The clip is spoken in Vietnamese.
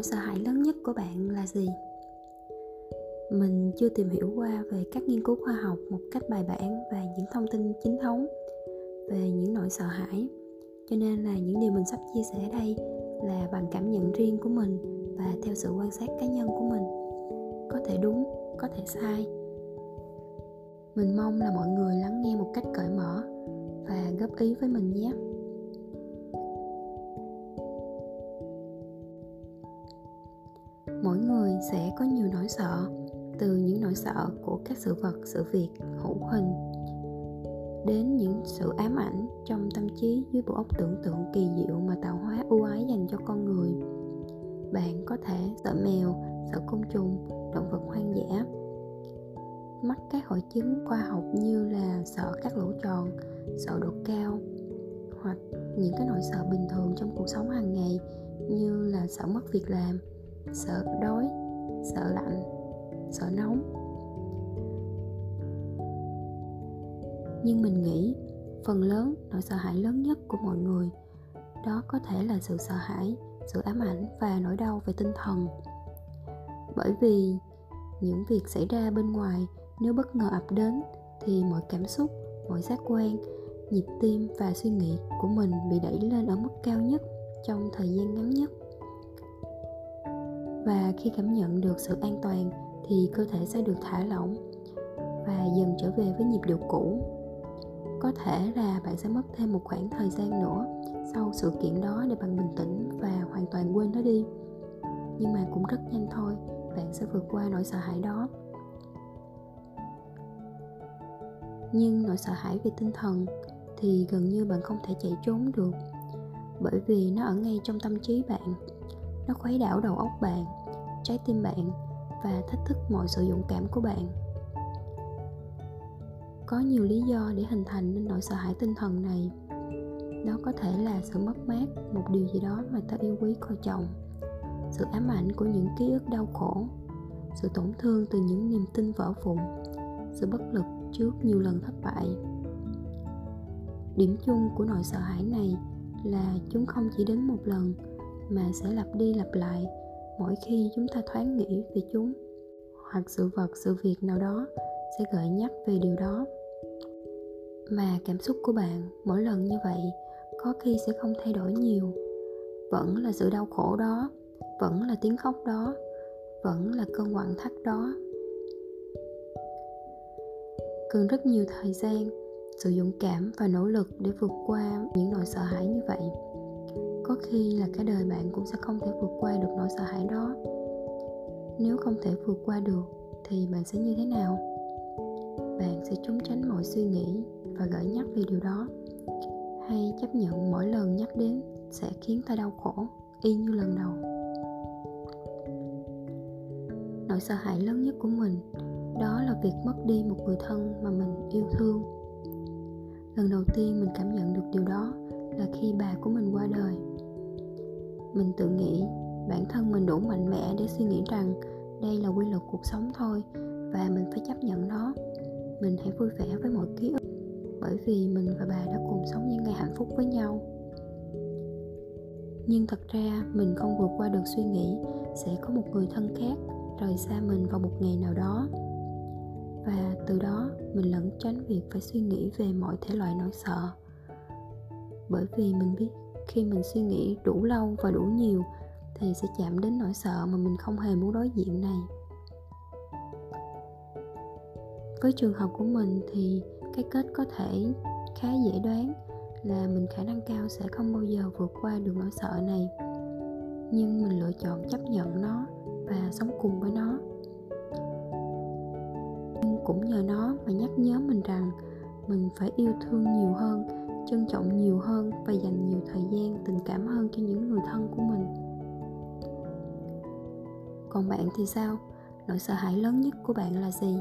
nỗi sợ hãi lớn nhất của bạn là gì? Mình chưa tìm hiểu qua về các nghiên cứu khoa học một cách bài bản và những thông tin chính thống về những nỗi sợ hãi. Cho nên là những điều mình sắp chia sẻ đây là bằng cảm nhận riêng của mình và theo sự quan sát cá nhân của mình. Có thể đúng, có thể sai. Mình mong là mọi người lắng nghe một cách cởi mở và góp ý với mình nhé. Mỗi người sẽ có nhiều nỗi sợ, từ những nỗi sợ của các sự vật, sự việc, hữu hình, đến những sự ám ảnh trong tâm trí dưới bộ óc tưởng tượng kỳ diệu mà tạo hóa ưu ái dành cho con người. Bạn có thể sợ mèo, sợ côn trùng, động vật hoang dã. Mắc các hội chứng khoa học như là sợ các lỗ tròn, sợ độ cao, hoặc những cái nỗi sợ bình thường trong cuộc sống hàng ngày như là sợ mất việc làm sợ đói, sợ lạnh, sợ nóng. Nhưng mình nghĩ, phần lớn nỗi sợ hãi lớn nhất của mọi người, đó có thể là sự sợ hãi, sự ám ảnh và nỗi đau về tinh thần. Bởi vì những việc xảy ra bên ngoài nếu bất ngờ ập đến thì mọi cảm xúc, mọi giác quan, nhịp tim và suy nghĩ của mình bị đẩy lên ở mức cao nhất trong thời gian ngắn nhất và khi cảm nhận được sự an toàn thì cơ thể sẽ được thả lỏng và dần trở về với nhịp điệu cũ. Có thể là bạn sẽ mất thêm một khoảng thời gian nữa sau sự kiện đó để bạn bình tĩnh và hoàn toàn quên nó đi. Nhưng mà cũng rất nhanh thôi, bạn sẽ vượt qua nỗi sợ hãi đó. Nhưng nỗi sợ hãi về tinh thần thì gần như bạn không thể chạy trốn được, bởi vì nó ở ngay trong tâm trí bạn nó khuấy đảo đầu óc bạn, trái tim bạn và thách thức mọi sự dũng cảm của bạn. Có nhiều lý do để hình thành nên nỗi sợ hãi tinh thần này. Đó có thể là sự mất mát, một điều gì đó mà ta yêu quý coi trọng. Sự ám ảnh của những ký ức đau khổ. Sự tổn thương từ những niềm tin vỡ vụn. Sự bất lực trước nhiều lần thất bại. Điểm chung của nỗi sợ hãi này là chúng không chỉ đến một lần mà sẽ lặp đi lặp lại mỗi khi chúng ta thoáng nghĩ về chúng, hoặc sự vật, sự việc nào đó sẽ gợi nhắc về điều đó. Mà cảm xúc của bạn mỗi lần như vậy có khi sẽ không thay đổi nhiều. Vẫn là sự đau khổ đó, vẫn là tiếng khóc đó, vẫn là cơn quặn thắt đó. Cần rất nhiều thời gian, sự dũng cảm và nỗ lực để vượt qua những nỗi sợ hãi như vậy có khi là cả đời bạn cũng sẽ không thể vượt qua được nỗi sợ hãi đó. Nếu không thể vượt qua được, thì bạn sẽ như thế nào? Bạn sẽ trốn tránh mọi suy nghĩ và gợi nhắc về điều đó, hay chấp nhận mỗi lần nhắc đến sẽ khiến ta đau khổ, y như lần đầu? Nỗi sợ hãi lớn nhất của mình, đó là việc mất đi một người thân mà mình yêu thương. Lần đầu tiên mình cảm nhận được điều đó là khi bà của mình qua đời. Mình tự nghĩ bản thân mình đủ mạnh mẽ để suy nghĩ rằng đây là quy luật cuộc sống thôi và mình phải chấp nhận nó. Mình hãy vui vẻ với mọi ký ức bởi vì mình và bà đã cùng sống những ngày hạnh phúc với nhau. Nhưng thật ra, mình không vượt qua được suy nghĩ sẽ có một người thân khác rời xa mình vào một ngày nào đó. Và từ đó, mình lẩn tránh việc phải suy nghĩ về mọi thể loại nỗi sợ bởi vì mình biết khi mình suy nghĩ đủ lâu và đủ nhiều thì sẽ chạm đến nỗi sợ mà mình không hề muốn đối diện này. Với trường hợp của mình thì cái kết có thể khá dễ đoán là mình khả năng cao sẽ không bao giờ vượt qua được nỗi sợ này. Nhưng mình lựa chọn chấp nhận nó và sống cùng với nó. Nhưng cũng nhờ nó mà nhắc nhớ mình rằng mình phải yêu thương nhiều hơn trân trọng nhiều hơn và dành nhiều thời gian, tình cảm hơn cho những người thân của mình. Còn bạn thì sao? Nỗi sợ hãi lớn nhất của bạn là gì?